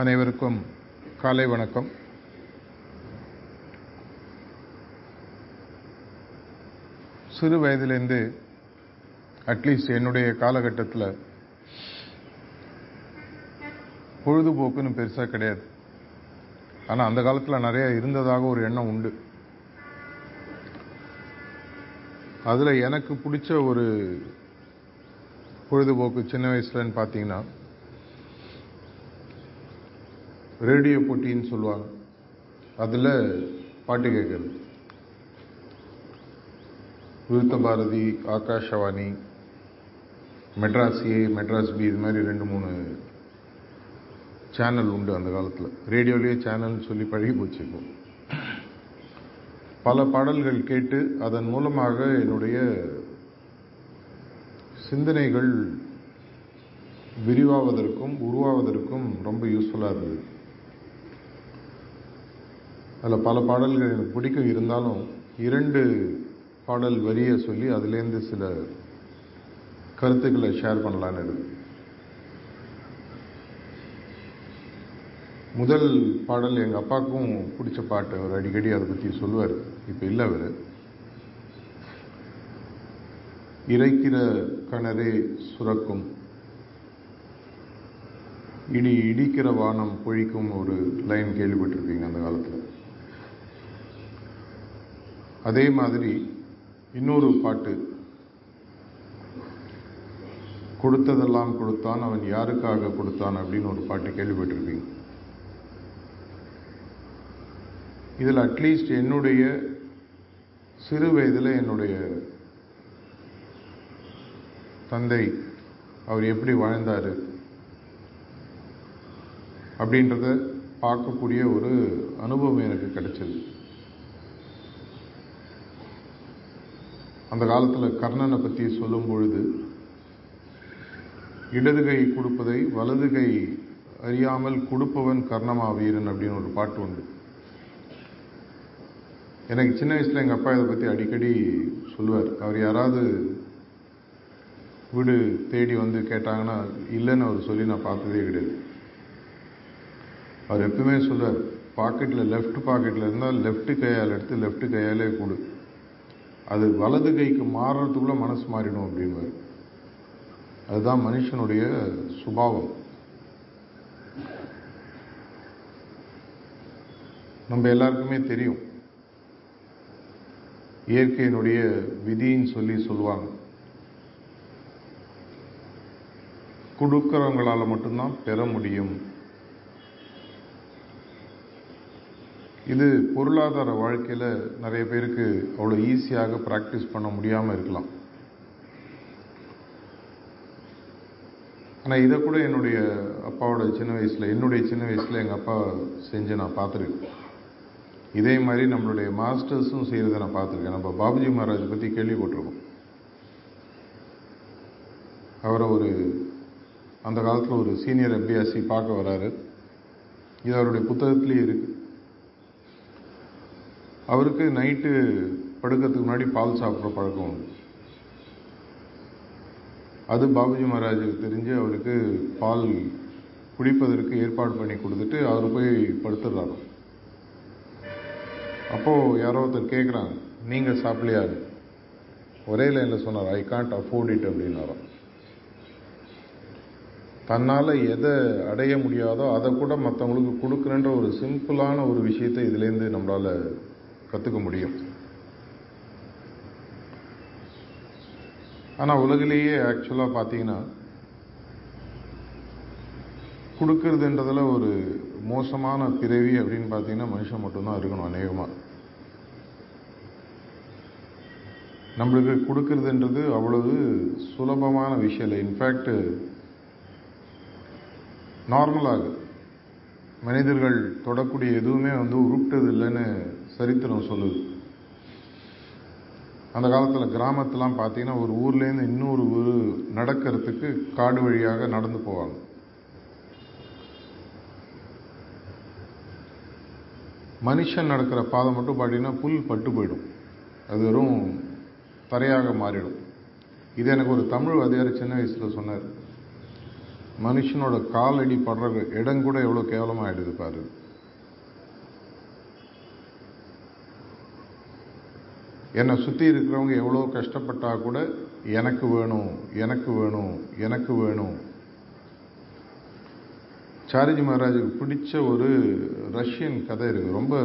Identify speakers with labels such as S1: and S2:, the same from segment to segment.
S1: அனைவருக்கும் காலை வணக்கம். சிறு வயதிலேருந்து அட்லீஸ்ட் என்னுடைய காலகட்டத்தில் பொழுதுபோக்குன்னு பெருசாக கிடையாது. ஆனால் அந்த காலத்தில் நிறைய இருந்ததாக ஒரு எண்ணம் உண்டு. அதில் எனக்கு பிடிச்ச ஒரு பொழுதுபோக்கு சின்ன வயசுலன்னு பார்த்தீங்கன்னா ரேடியோ போட்டின்னு சொல்லுவாங்க. அதில் பாட்டு கேட்குறது. விருத்த பாரதி ஆகாஷவாணி மெட்ராஸ் ஏ மெட்ராஸ் பி இது மாதிரி ரெண்டு மூணு சேனல் உண்டு அந்த காலத்தில். ரேடியோலேயே சேனல்னு சொல்லி பழகி போச்சு இப்போ. பல பாடல்கள் கேட்டு அதன் மூலமாக என்னுடைய சிந்தனைகள் விரிவாவதற்கும் உருவாவதற்கும் ரொம்ப யூஸ்ஃபுல்லாக இருந்தது. அதில் பல பாடல்கள் எனக்கு பிடிக்கும். இருந்தாலும் இரண்டு பாடல் வரியை சொல்லி அதுலேருந்து சில கருத்துக்களை ஷேர் பண்ணலான்னு இருக்கு. முதல் பாடல் எங்கள் அப்பாவுக்கும் பிடிச்ச பாட்டு. அவர் அடிக்கடி அதை பற்றி சொல்லுவார். இப்போ இல்லை அவர். இறைக்கிற கணரே சுரக்கும். இடி இடிக்கிற வானம் பொழிக்கும் ஒரு லைன் கேள்விப்பட்டிருப்பீங்க அந்த காலத்தில். அதே மாதிரி இன்னொரு பாட்டு. கொடுத்ததெல்லாம் கொடுத்தான் அவன் யாருக்காக கொடுத்தான் அப்படின்னு ஒரு பாட்டு கேள்விப்பட்டிருப்பீங்க. இதில் அட்லீஸ்ட் என்னுடைய சிறு வயதில் என்னுடைய தந்தை அவர் எப்படி வாழ்ந்தார் அப்படின்றத பார்க்கக்கூடிய ஒரு அனுபவம் எனக்கு கிடைச்சது. அந்த காலத்தில் கர்ணனை பற்றி சொல்லும் பொழுது இடது கை கொடுப்பதை வலது கை அறியாமல் கொடுப்பவன் கர்ணமா வீரன் அப்படின்னு ஒரு பாட்டு உண்டு. எனக்கு சின்ன வயசில் எங்கள் அப்பா இதை பற்றி அடிக்கடி சொல்லுவார். அவர் யாராவது வீடு தேடி வந்து கேட்டாங்கன்னா இல்லைன்னு அவர் சொல்லி நான் பார்த்ததே கிடையாது. அவர் எப்பவுமே சொல்லுவார் பாக்கெட்டில் லெஃப்ட் பாக்கெட்டில் இருந்தால் லெஃப்ட் கையால் எடுத்து லெஃப்ட் கையாலே கொடு. அது வலது கைக்கு மாறுறதுக்குள்ள மனசு மாறிடும் அப்படின்வார் அதுதான் மனுஷனுடைய சுபாவம். நம்ம எல்லாருக்குமே தெரியும். இயற்கையினுடைய விதின்னு சொல்லி சொல்லுவாங்க. கொடுக்கிறவங்களால மட்டும்தான் பெற முடியும். இது பொருளாதார வாழ்க்கையில் நிறைய பேருக்கு அவ்வளோ ஈஸியாக ப்ராக்டிஸ் பண்ண முடியாமல் இருக்கலாம். ஆனால் இதை கூட என்னுடைய அப்பாவோட சின்ன வயசில் என்னுடைய சின்ன வயசில் எங்கள் அப்பா செஞ்சு நான் பார்த்துருக்கேன். இதே மாதிரி நம்மளுடைய மாஸ்டர்ஸும் செய்கிறத நான் பார்த்துருக்கேன். நம்ம பாபுஜி மகாராஜ் பற்றி கேள்விப்பட்டிருக்கோம். அவரை ஒரு அந்த காலத்தில் ஒரு சீனியர் எம்பிஎஸ்சி பார்க்க வராரு. இது அவருடைய புத்தகத்திலேயே இருக்கு. அவருக்கு நைட்டு படுக்கிறதுக்கு முன்னாடி பால் சாப்பிட்ற பழக்கம் உண்டு. அது பாபுஜி மகாராஜுக்கு தெரிஞ்சு அவருக்கு பால் குடிப்பதற்கு ஏற்பாடு பண்ணி கொடுத்துட்டு அவர் போய் படுத்துடுறாரு அப்போது யாரோ ஒருத்தர் கேட்குறாங்க நீங்கள் சாப்பிடலையாரு ஒரே லைனில் சொன்னார் ஐ கான்ட் அஃபோர்ட் இட் அப்படின்னாரோ. தன்னால் எதை அடைய முடியாதோ அதை கூட மற்றவங்களுக்கு கொடுக்குறன்ற ஒரு சிம்பிளான ஒரு விஷயத்தை இதுலேருந்து நம்மளால் கற்றுக்க முடியும். ஆனால் உலகிலேயே ஆக்சுவலாக பார்த்தீங்கன்னா கொடுக்கறதுன்றதில் ஒரு மோசமான பிறவி அப்படின்னு பார்த்தீங்கன்னா மனுஷன் மட்டும்தான் இருக்கணும் அநேகமாக நம்மளுக்கு கொடுக்கறதுன்றது அவ்வளவு சுலபமான விஷயம் இல்லை. இன்ஃபேக்ட் நார்மலாக மனிதர்கள் தொடக்கூடிய எதுவுமே வந்து உருப்பிட்டது இல்லைன்னு சரித்திரம் சொல்லுது. அந்த காலத்தில் கிராமத்திலாம் பார்த்தீங்கன்னா ஒரு ஊர்லேருந்து இன்னொரு ஊர் நடக்கிறதுக்கு காடு வழியாக நடந்து போவாங்க. மனுஷன் நடக்கிற பாதை மட்டும் பார்த்தீங்கன்னா புல் பட்டு போயிடும். அது வெறும் தரையாக மாறிடும். இது எனக்கு ஒரு தமிழ் அதிகாரி சின்ன வயசில் சொன்னார். மனுஷனோட காலடி படுற இடம் கூட எவ்வளோ கேவலமாயிடுது பாரு. என்னை சுற்றி இருக்கிறவங்க எவ்வளோ கஷ்டப்பட்டால் கூட எனக்கு வேணும் எனக்கு வேணும் எனக்கு வேணும். சாரிஜி மகாராஜுக்கு பிடிச்ச ஒரு ரஷ்யன் கதை இருக்குது ரொம்ப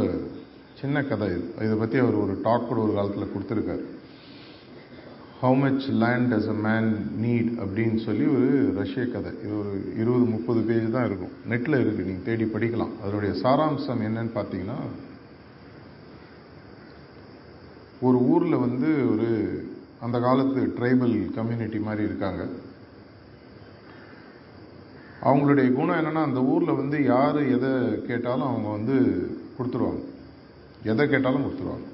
S1: சின்ன கதை இது. இதை பற்றி அவர் ஒரு டாக் கூட ஒரு காலத்தில் கொடுத்துருக்காரு. How much land as a man need அப்படின்னு சொல்லி ஒரு ரஷ்ய கதை. இது ஒரு இருபது முப்பது பேஜ் தான் இருக்கும். நெட்டில் இருக்குது நீங்கள் தேடி படிக்கலாம். அதனுடைய சாராம்சம் என்னன்னு பார்த்தீங்கன்னா ஒரு ஊரில் வந்து ஒரு அந்த காலத்து ட்ரைபல் கம்யூனிட்டி மாதிரி இருக்காங்க. அவங்களுடைய குணம் என்னென்னா அந்த ஊரில் வந்து யார் எதை கேட்டாலும் அவங்க வந்து கொடுத்துருவாங்க. எதை கேட்டாலும் கொடுத்துருவாங்க.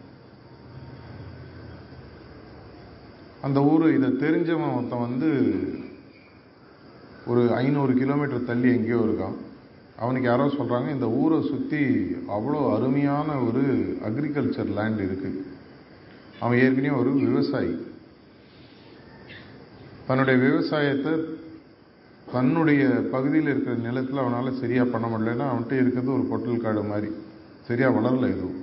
S1: அந்த ஊர் இதை தெரிஞ்சவன் ஒருத்தன் வந்து ஒரு ஐநூறு கிலோமீட்டர் தள்ளி எங்கேயோ இருக்கான். அவனுக்கு யாரோ சொல்கிறாங்க இந்த ஊரை சுற்றி அவ்வளோ அருமையான ஒரு அக்ரிகல்ச்சர் லேண்ட் இருக்குது அவன் ஏற்கனவே ஒரு விவசாயி. தன்னுடைய விவசாயத்தை தன்னுடைய பகுதியில் இருக்கிற நிலத்தில் அவனால் சரியாக பண்ண முடியலன்னா அவன்கிட்ட இருக்கிறது ஒரு பொட்டல் காடு மாதிரி. சரியாக வளரல எதுவும்.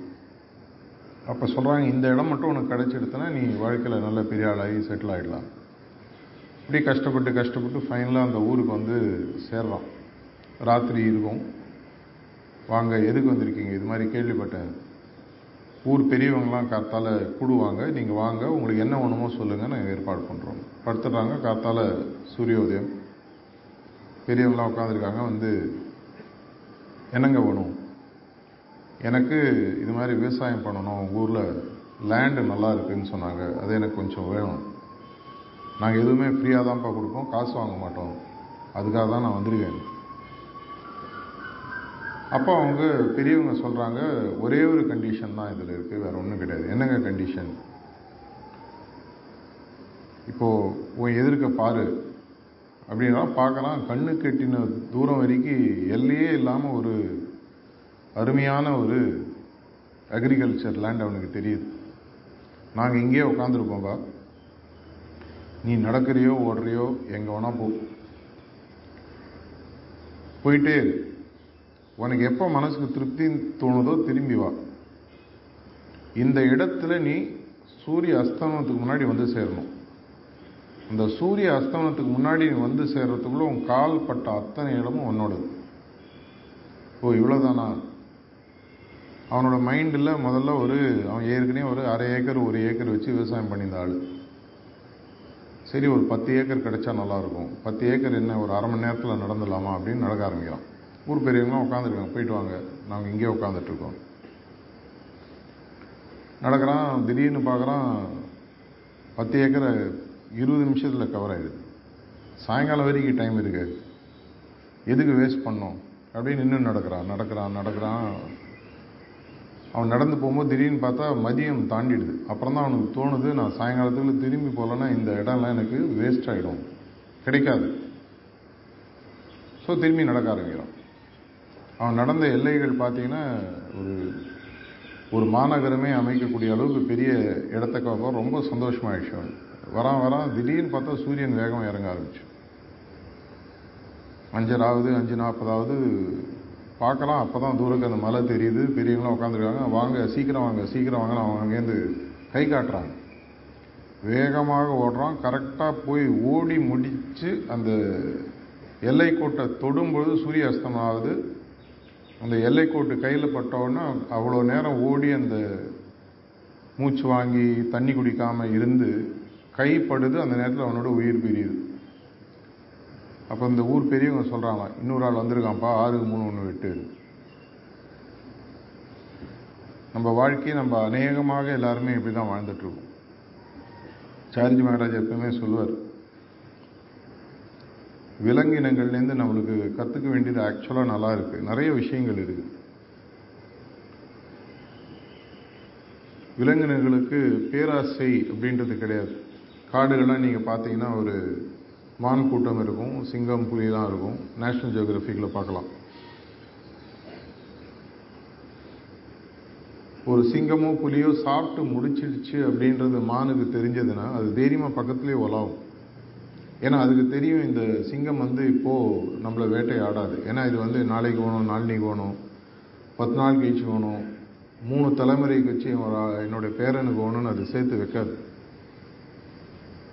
S1: அப்போ சொல்கிறாங்க இந்த இடம் மட்டும் உனக்கு கிடச்சிடுத்துனா நீ வாழ்க்கையில் நல்ல பெரிய ஆளாகி செட்டில் ஆகிடலாம் இப்படி கஷ்டப்பட்டு கஷ்டப்பட்டு ஃபைனலாக அந்த ஊருக்கு வந்து சேர்றான். ராத்திரி இருக்கும். வாங்க எதுக்கு வந்திருக்கீங்க? இது மாதிரி கேள்விப்பட்டேன். ஊர் பெரியவங்களாம் காத்தால கூடுவாங்க. நீங்கள் வாங்க உங்களுக்கு என்ன வேணுமோ சொல்லுங்கள் நாங்கள் ஏற்பாடு பண்ணுறோம் படுத்துடுறாங்க சூரிய சூரியோதயம். பெரியவங்களாம் உட்காந்துருக்காங்க வந்து என்னங்க வேணும்? எனக்கு இது மாதிரி விவசாயம் பண்ணணும். ஊரில் லேண்டு நல்லா இருக்குன்னு சொன்னாங்க. அது எனக்கு கொஞ்சம் வேணும். நாங்கள் எதுவுமே ஃப்ரீயாக தான்ப்பா கொடுப்போம். காசு வாங்க மாட்டோம். அதுக்காக தான் நான் வந்திருக்கேன். அப்போ அவங்க பெரியவங்க சொல்கிறாங்க ஒரே ஒரு கண்டிஷன் தான் இதில் இருக்குது வேறு ஒன்றும் கிடையாது. என்னங்க கண்டிஷன் இப்போது உன் எதிர்க்க பாரு. அப்படின்னா பார்க்கலாம் கண்ணு கெட்டின தூரம் வரைக்கும் எல்லையே இல்லாமல் ஒரு அருமையான ஒரு அக்ரிகல்ச்சர் லேண்ட் அவனுக்கு தெரியுது. நாங்கள் இங்கேயே உட்காந்துருக்கோம்பா நீ நடக்கிறியோ ஓடுறியோ எங்கே வேணால் போ. போயிட்டே இரு. உனக்கு எப்போ மனசுக்கு திருப்தி தோணுதோ திரும்பி வா. இந்த இடத்துல நீ சூரிய அஸ்தமனத்துக்கு முன்னாடி வந்து சேரணும். அந்த சூரிய அஸ்தமனத்துக்கு முன்னாடி நீ வந்து சேர்றதுக்குள்ளே உன் கால் பட்ட அத்தனை இடமும் உன்னோடது. ஓ இவ்வளோதானா அவனோட மைண்டில் முதல்ல ஒரு அவன் ஏற்கனவே ஒரு அரை ஏக்கர் ஒரு ஏக்கர் வச்சு விவசாயம் பண்ணியிருந்த ஆள். சரி ஒரு பத்து ஏக்கர் கிடைச்சா நல்லாயிருக்கும் பத்து ஏக்கர் என்ன ஒரு அரை மணி நேரத்தில் நடந்துடலாமா அப்படின்னு நடக்க ஆரம்பிக்கிறான். ஊர் பெரியவங்களாம் உட்காந்துருக்காங்க போயிட்டு வாங்க. நாங்கள் இங்கேயே உட்காந்துட்ருக்கோம். நடக்கிறான் திடீர்னு பார்க்குறான் பத்து ஏக்கரை இருபது நிமிஷத்தில் கவர் ஆகிடுது சாயங்காலம் வரைக்கும் டைம் இருக்கு. எதுக்கு வேஸ்ட் பண்ணோம்? அப்படின்னு இன்னும் நடக்கிறான் நடக்கிறான் நடக்கிறான். அவன் நடந்து போகும்போது திடீர்னு பார்த்தா மதியம் தாண்டிடுது. அப்புறம் தான் அவனுக்கு தோணுது நான் சாயங்காலத்துக்குள்ள திரும்பி போகலன்னா இந்த இடம்லாம் எனக்கு வேஸ்ட் ஆகிடும் கிடைக்காது. ஸோ திரும்பி நடக்க ஆரம்பிக்கிறான். அவன் நடந்த எல்லைகள் பார்த்தீங்கன்னா ஒரு ஒரு மாநகரமே அமைக்கக்கூடிய அளவுக்கு பெரிய இடத்த கவர் ரொம்ப சந்தோஷமாகிடுச்சு அவன் வரான் வரான் திடீர்னு பார்த்தா சூரியன் வேகம் இறங்க ஆரம்பிச்சு. அஞ்சராவது அஞ்சு நாற்பதாவது பார்க்கலாம். அப்போ தான் தூரக்கு அந்த மலை தெரியுது. பெரியவங்களாம் உட்காந்துருக்காங்க வாங்க சீக்கிரம் வாங்க சீக்கிரம் வாங்க அவங்க அங்கேருந்து கை காட்டுறாங்க. வேகமாக ஓடுறான். கரெக்டாக போய் ஓடி முடித்து அந்த எல்லைக்கோட்டை தொடும்பொழுது சூரிய அஸ்தமனம் ஆகுது. அந்த எல்லைக்கோட்டு கையில் பட்டோன்னா அவ்வளோ நேரம் ஓடி அந்த மூச்சு வாங்கி தண்ணி குடிக்காமல் இருந்து கைப்படுது அந்த நேரத்தில் அவனோட உயிர் பிரியுது. அப்போ இந்த ஊர் பெரியவங்க சொல்கிறாங்க இன்னொரு ஆள் வந்திருக்கான்ப்பா ஆறுக்கு மூணு ஒன்று விட்டு நம்ம வாழ்க்கையை நம்ம அநேகமாக எல்லாருமே இப்படி தான் வாழ்ந்துட்டுருக்கோம் சாரிஜி மகாராஜ் எப்பவுமே சொல்லுவார் விலங்கினங்கள்லேருந்து நம்மளுக்கு கற்றுக்க வேண்டியது ஆக்சுவலாக நல்லா இருக்குது நிறைய விஷயங்கள் இருக்குது. விலங்கினங்களுக்கு பேராசை அப்படின்றது கிடையாது. காடுகள்லாம் நீங்கள் பார்த்தீங்கன்னா ஒரு மான் கூட்டம் இருக்கும் சிங்கம் புலிலாம் இருக்கும். நேஷ்னல் ஜியோகிராஃபிக்கில் பார்க்கலாம். ஒரு சிங்கமோ புலியோ சாப்பிட்டு முடிச்சிடுச்சு அப்படின்றது மானுக்கு தெரிஞ்சதுன்னா அது தைரியமாக பக்கத்துலேயே உலாவும். ஏன்னா அதுக்கு தெரியும் இந்த சிங்கம் வந்து இப்போது நம்மளை வேட்டையாடாது. ஏன்னா இது வந்து நாளைக்கு வேணும் நாளைக்கு வேணும் பத்து நாள் கழிச்சு வேணும். மூணு தலைமுறை கழிச்சு என்னுடைய பேரனுக்கு வேணும்னு அது சேர்த்து வைக்காது.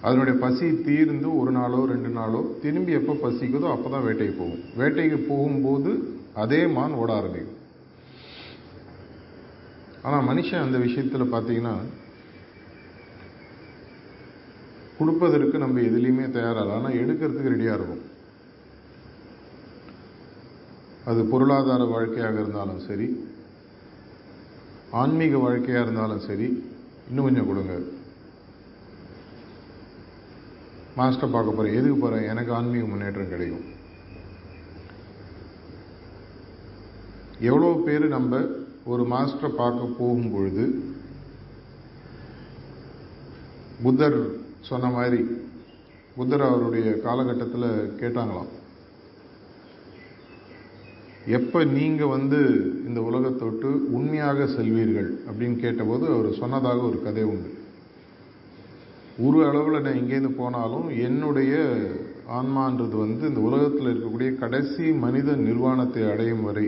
S1: அதனுடைய பசி தீர்ந்து ஒரு நாளோ ரெண்டு நாளோ திரும்பி எப்போ பசிக்குதோ அப்போ தான் வேட்டைக்கு போகும். வேட்டைக்கு போகும்போது அதே மான் ஓட ஆரம்பிக்கும். ஆனால் மனுஷன் அந்த விஷயத்தில் பார்த்தீங்கன்னா கொடுப்பதற்கு நம்ம எதுலேயுமே தயாராக ஆனால் எடுக்கிறதுக்கு ரெடியாக இருக்கும் அது பொருளாதார வாழ்க்கையாக இருந்தாலும் சரி ஆன்மீக வாழ்க்கையாக இருந்தாலும் சரி இன்னும் கொஞ்சம் கொடுங்க. மாஸ்டர் பார்க்க போகிறேன் எதுக்கு போகிறேன் எனக்கு ஆன்மீக முன்னேற்றம் கிடைக்கும். எவ்வளோ பேர் நம்ம ஒரு மாஸ்டரை பார்க்க போகும் பொழுது புத்தர் சொன்ன மாதிரி புத்தர் அவருடைய காலகட்டத்தில் கேட்டாங்களாம் எப்போ நீங்கள் வந்து இந்த உலகத்தொட்டு உண்மையாக செல்வீர்கள்? அப்படின்னு கேட்டபோது அவர் சொன்னதாக ஒரு கதை உண்டு. ஒரு அளவில் நான் எங்கேருந்து போனாலும் என்னுடைய ஆன்மான்றது வந்து இந்த உலகத்தில் இருக்கக்கூடிய கடைசி மனித நிர்வாணத்தை அடையும் வரை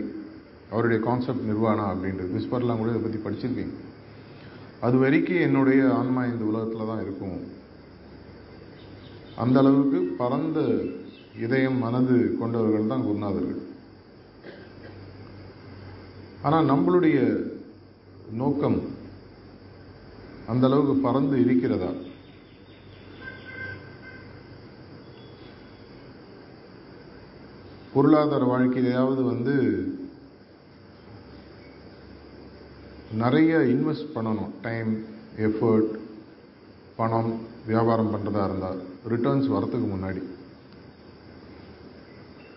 S1: அவருடைய கான்செப்ட் நிர்வாணம் அப்படின்றது. விஸ்பர்லாம் கூட இதை பற்றி படிச்சிருக்கீங்க. அது வரைக்கும் என்னுடைய ஆன்மா இந்த உலகத்தில் தான் இருக்கும். அந்த அளவுக்கு பரந்த இதயம் மனது கொண்டவர்கள் தான் குருநாதர்கள். ஆனால் நம்மளுடைய நோக்கம் அந்த அளவுக்கு பறந்து இருக்கிறதா? பொருளாதார வாழ்க்கையிலையாவது வந்து நிறைய இன்வெஸ்ட் பண்ணணும். டைம் எஃபர்ட் பணம் வியாபாரம் பண்ணுறதா இருந்தால். ரிட்டர்ன்ஸ் வரத்துக்கு முன்னாடி.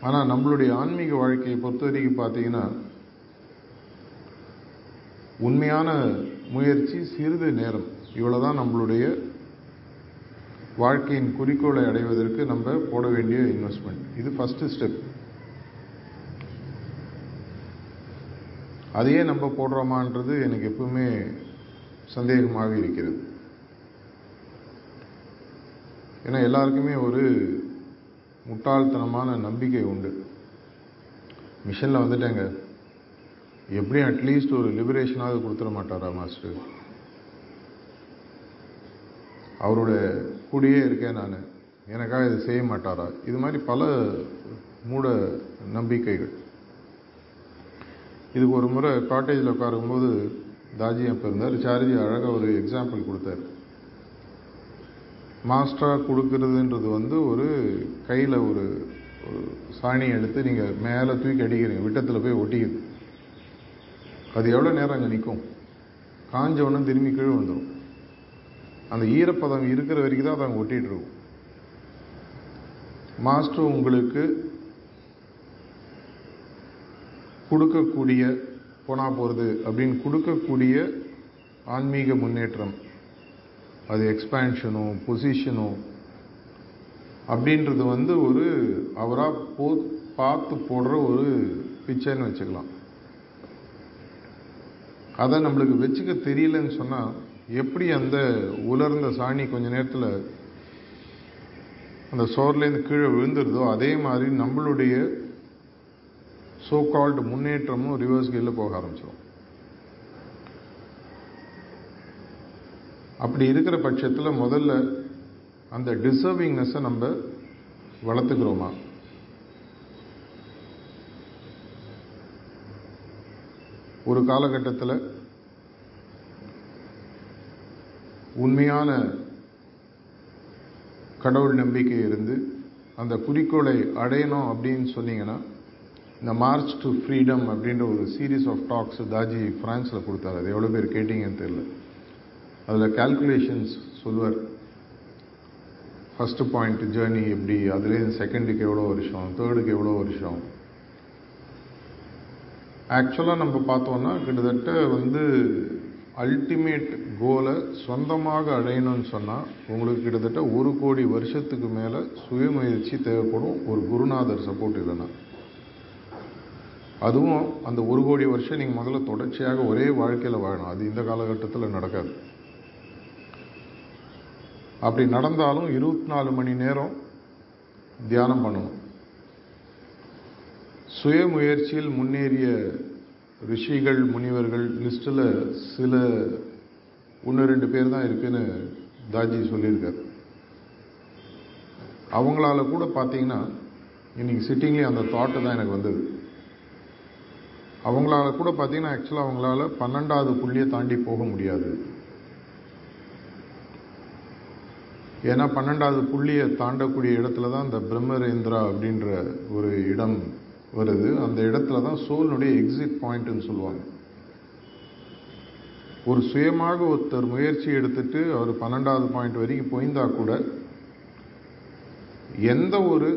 S1: ஆனால் நம்மளுடைய ஆன்மீக வாழ்க்கையை பொறுத்த வரைக்கும் பார்த்தீங்கன்னா உண்மையான முயற்சி சிறிது நேரம். இவ்வளோதான் நம்மளுடைய வாழ்க்கையின் குறிக்கோளை அடைவதற்கு நம்ம போட வேண்டிய இன்வெஸ்ட்மெண்ட் இது ஃபஸ்ட்டு ஸ்டெப் அதையே நம்ம போடுறோமான்றது எனக்கு எப்பவுமே சந்தேகமாக இருக்கிறது. ஏன்னா எல்லாருக்குமே ஒரு முட்டாள்தனமான நம்பிக்கை உண்டு. மிஷனில் வந்துட்டேங்க. எப்படியும் அட்லீஸ்ட் ஒரு லிபரேஷனாவது கொடுத்துட மாட்டாரா மாஸ்டர் அவரோட கூடியே இருக்கேன் நான். எனக்காக இதை செய்ய மாட்டாரா? இது மாதிரி பல மூட நம்பிக்கைகள். இதுக்கு ஒரு முறை காட்டேஜில் உட்காரும்போது தாஜி அப்போ இருந்தார். சாரிஜி அழகாக ஒரு எக்ஸாம்பிள் கொடுத்தாரு. மாஸ்டராக கொடுக்கறதுன்றது வந்து ஒரு கையில் ஒரு ஒரு சாணி எடுத்து நீங்கள் மேலே தூக்கி அடிக்கிறீங்க விட்டத்தில் போய் ஒட்டிக்குது அது எவ்வளோ நேரம் அங்கே நிற்கும் காஞ்ச உடனே திரும்பி கீழே வந்துடும் அந்த ஈரப்பதம் இருக்கிற வரைக்கும் தான் அதை அங்கே ஒட்டிகிட்டு மாஸ்டர் உங்களுக்கு கொடுக்கக்கூடிய போனா போகிறது அப்படின்னு கொடுக்கக்கூடிய ஆன்மீக முன்னேற்றம். அது எக்ஸ்பேன்ஷனோ பொசிஷனோ அப்படின்றது வந்து ஒரு அவராக போ பார்த்து போடுற ஒரு பிக்சர்னு வச்சுக்கலாம். அதை நம்மளுக்கு வச்சுக்க தெரியலன்னு சொன்னால் எப்படி அந்த உலர்ந்த சாணி கொஞ்ச நேரத்தில் அந்த சோர்லேருந்து கீழே விழுந்துருதோ அதே மாதிரி நம்மளுடைய சோ கால்டு முன்னேற்றமும் ரிவர்ஸ் கீழே போக ஆரம்பிச்சிடும் அப்படி இருக்கிற பட்சத்தில் முதல்ல அந்த டிசர்விங்னஸை நம்ம வளர்த்துக்கிறோமா? ஒரு காலகட்டத்தில் உண்மையான கடவுள் நம்பிக்கை இருந்து அந்த குறிக்கோளை அடையணும் அப்படின்னு சொன்னீங்கன்னா இந்த மார்ச் டு ஃப்ரீடம் அப்படின்ற ஒரு சீரீஸ் ஆஃப் டாக்ஸ் தாஜி ஃப்ரான்ஸில் கொடுத்தாரு. அது எவ்வளோ பேர் கேட்டிங்கன்னு தெரியல. அதில் கால்குலேஷன்ஸ் சொல்லுவார். ஃபஸ்ட்டு பாயிண்ட் ஜேர்னி எப்படி அதுலேருந்து செகண்டுக்கு எவ்வளோ வருஷம் தேர்டுக்கு எவ்வளோ வருஷம். ஆக்சுவலாக நம்ம பார்த்தோன்னா கிட்டத்தட்ட வந்து அல்டிமேட் கோலை சொந்தமாக அடையணும்னு சொன்னால் உங்களுக்கு கிட்டத்தட்ட ஒரு கோடி வருஷத்துக்கு மேலே சுயமுயற்சி தேவைப்படும் ஒரு குருநாதர் சப்போர்ட் இல்லைன்னா. அதுவும் அந்த ஒரு கோடி வருஷம் நீங்கள் முதல்ல தொடர்ச்சியாக ஒரே வாழ்க்கையில் வாழணும். அது இந்த காலகட்டத்தில் நடக்காது. அப்படி நடந்தாலும் இருபத்தி நாலு மணி நேரம் தியானம் பண்ணணும் சுய முயற்சியில் முன்னேறிய ரிஷிகள் முனிவர்கள் லிஸ்ட்டில் சில ஒன்று ரெண்டு பேர் தான் இருக்குன்னு தாஜி சொல்லியிருக்கார். அவங்களால கூட பார்த்தீங்கன்னா இன்றைக்கி சிட்டிங்லேயே அந்த தாட்டு தான் எனக்கு வந்தது. அவங்களால கூட பார்த்தீங்கன்னா ஆக்சுவலாக அவங்களால பன்னெண்டாவது புள்ளியை தாண்டி போக முடியாது. ஏன்னா பன்னெண்டாவது புள்ளியை தாண்டக்கூடிய இடத்துல தான் இந்த பிரம்மரேந்திரா அப்படின்ற ஒரு இடம் வருது. அந்த இடத்துல தான் சோலினுடைய எக்ஸிட் பாயிண்ட்டுன்னு சொல்லுவாங்க. ஒரு சுயமாக ஒருத்தர் முயற்சி எடுத்துட்டு அவர் பன்னெண்டாவது பாயிண்ட் வரைக்கும் போயிருந்தா கூட எந்த ஒரு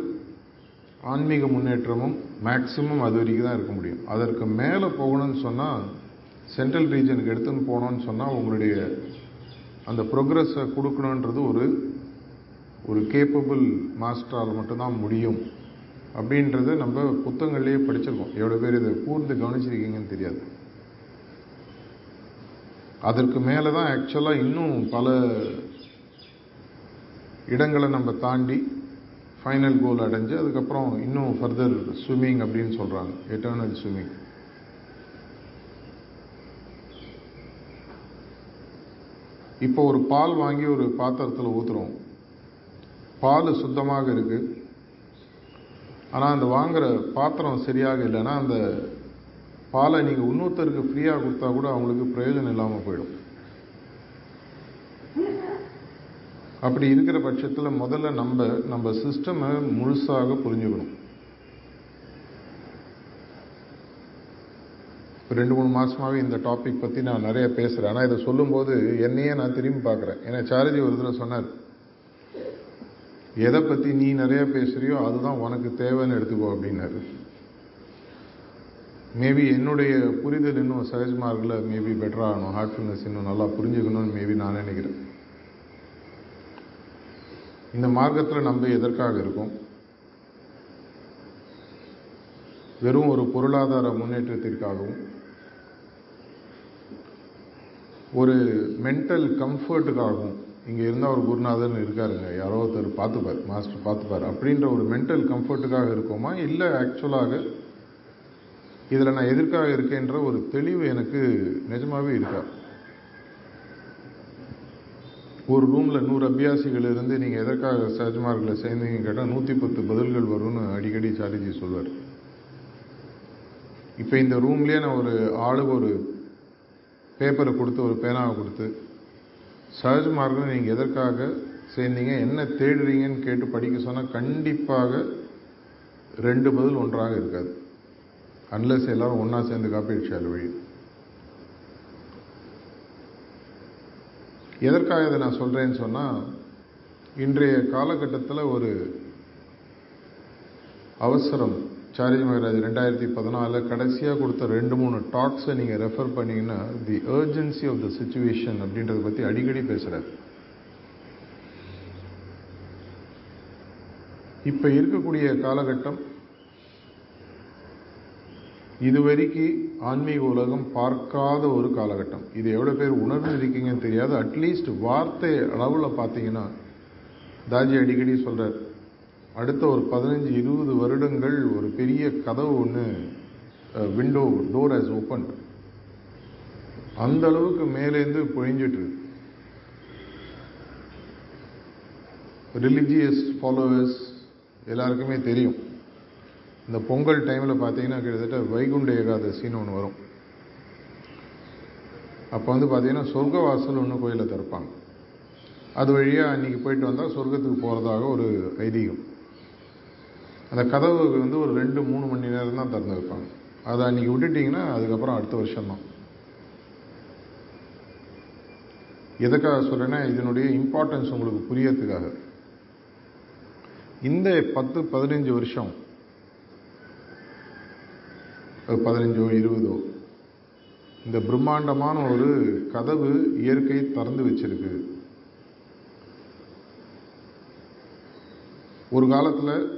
S1: ஆன்மீக முன்னேற்றமும் மேக்சிமம் அது வரைக்கும் தான் இருக்க முடியும். அதற்கு மேலே போகணும்னு சொன்னால் சென்ட்ரல் ரீஜனுக்கு எடுத்துன்னு போனோம்னு சொன்னால் உங்களுடைய அந்த ப்ரோக்ரஸை கொடுக்கணுன்றது ஒரு ஒரு கேப்பபிள் மாஸ்டரால் மட்டும்தான் முடியும். அப்படின்றத நம்ம புத்தகங்கள்லேயே படிச்சிருக்கோம். எவ்வளோ பேர் இதை கூர்ந்து கவனிச்சிருக்கீங்கன்னு தெரியாது. அதற்கு மேலே தான் ஆக்சுவலாக இன்னும் பல இடங்களை நம்ம தாண்டி ஃபைனல் கோல் அடைஞ்சு அதுக்கப்புறம் இன்னும் ஃபர்தர் ஸ்விம்மிங் அப்படின்னு சொல்கிறாங்க எட்டர்னல் ஸ்விம்மிங் இப்போ ஒரு பால் வாங்கி ஒரு பாத்திரத்தில் ஊற்றுறோம் பால் சுத்தமாக இருக்குது ஆனால் அந்த வாங்குகிற பாத்திரம் சரியாக இல்லைன்னா அந்த பாலை நீங்கள் இன்னொருத்தருக்கு ஃப்ரீயாக கொடுத்தா கூட அவங்களுக்கு பிரயோஜனம் இல்லாமல் போயிடும். அப்படி இருக்கிற பட்சத்தில் முதல்ல நம்ம நம்ம சிஸ்டமை முழுசாக புரிஞ்சுக்கணும். ரெண்டு மூணு மாதமாகவே இந்த டாபிக் பற்றி நான் நிறைய பேசுகிறேன் ஆனால் இதை சொல்லும்போது என்னையே நான் திரும்பி பார்க்குறேன். ஏன்னா சாரஜி ஒரு தடவை சொன்னார் எதை பற்றி நீ நிறைய பேசுகிறியோ அதுதான் உனக்கு தேவைன்னு எடுத்துக்கோ அப்படின்னாரு. மேபி என்னுடைய புரிதல் இன்னும் சகஜமாக இருக்கல. மேபி பெட்டராக ஆகணும் ஹார்ட்ஃபுல்னஸ் இன்னும் நல்லா புரிஞ்சுக்கணும்னு மேபி நான் நினைக்கிறேன். இந்த மார்க்கத்தில் நம்ம எதற்காக இருக்கும்? வெறும் ஒரு பொருளாதார முன்னேற்றத்திற்காகவும் ஒரு மென்டல் கம்ஃபர்ட்டுக்காகவும் இங்கே இருந்தால் ஒரு குருநாதன் இருக்காருங்க. யாரோ ஒருத்தர் பார்த்துப்பார் மாஸ்டர் பார்த்துப்பார். அப்படின்ற ஒரு மென்டல் கம்ஃபர்ட்டுக்காக இருக்கோமா? இல்லை ஆக்சுவலாக இதில் நான் எதற்காக இருக்கேன்ற ஒரு தெளிவு எனக்கு நிஜமாகவே இருக்கா? ஒரு ரூமில் நூறு அபியாசிகள் இருந்து நீங்கள் எதற்காக சஜ்மார்களை சேர்ந்தீங்க கேட்டால் நூற்றி பத்து பதில்கள் வரும்னு அடிக்கடி சாரிஜி சொல்வார். இப்போ இந்த ரூம்லேயே நான் ஒரு ஆளுக்கு ஒரு பேப்பரை கொடுத்து ஒரு பேனாவை கொடுத்து சகஜ மார்க்கம் நீங்கள் எதற்காக சேர்ந்தீங்க என்ன தேடுறீங்கன்னு கேட்டு படிக்க சொன்னால் கண்டிப்பாக ரெண்டு பதில் ஒன்றாக இருக்காது. அன்லஸ் எல்லோரும் ஒன்றா சேர்ந்து காப்பி அடிச்சால் வழி. எதற்காக இதை நான் சொல்கிறேன்னு சொன்னால் இன்றைய காலகட்டத்தில் ஒரு அவசரம் சாரிஜி மகராஜ் ரெண்டாயிரத்தி பதினாலில் கடைசியாக கொடுத்த ரெண்டு மூணு டாக்ஸை நீங்கள் ரெஃபர் பண்ணீங்கன்னா the urgency of the situation அப்படின்றத பற்றி அடிக்கடி பேசுகிறார் இப்போ இருக்கக்கூடிய காலகட்டம் இதுவரைக்கும் ஆன்மீக உலகம் பார்க்காத ஒரு காலகட்டம். இது எவ்வளோ பேர் உணர்ந்து இருக்கீங்கன்னு தெரியாது அட்லீஸ்ட் வார்த்தை அளவில் பார்த்தீங்கன்னா தாஜி அடிக்கடி சொல்கிறார் அடுத்த ஒரு பதினஞ்சு இருபது வருடங்கள் ஒரு பெரிய கதவு ஒன்று விண்டோ டோர் ஹஸ் ஓப்பன் அந்த அளவுக்கு மேலேருந்து பொழிஞ்சிட்டு ரிலிஜியஸ் ஃபாலோவர்ஸ் எல்லாருக்குமே தெரியும். இந்த பொங்கல் டைமில் பார்த்தீங்கன்னா கிட்டத்தட்ட வைகுண்ட ஏகாதசின்னு ஒன்று வரும். அப்போ வந்து பார்த்தீங்கன்னா சொர்க்க வாசல் ஒன்று கோயிலில் திறப்பாங்க. அது வழியாக அன்றைக்கி போயிட்டு வந்தால் சொர்க்கத்துக்கு போகிறதாக ஒரு ஐதீகம். அந்த கதவு வந்து ஒரு ரெண்டு மூணு மணி நேரம் தான் திறந்து வைப்பாங்க அதை அன்றைக்கி விட்டுட்டிங்கன்னா அதுக்கப்புறம் அடுத்த வருஷம்தான். எதுக்காக சொல்கிறேன்னா இதனுடைய இம்பார்ட்டன்ஸ் உங்களுக்கு புரியறதுக்காக. இந்த பத்து பதினஞ்சு வருஷம் பதினஞ்சோ இருபதோ இந்த பிரம்மாண்டமான ஒரு கதவு இயற்கை திறந்து வச்சிருக்கு. ஒரு காலத்தில்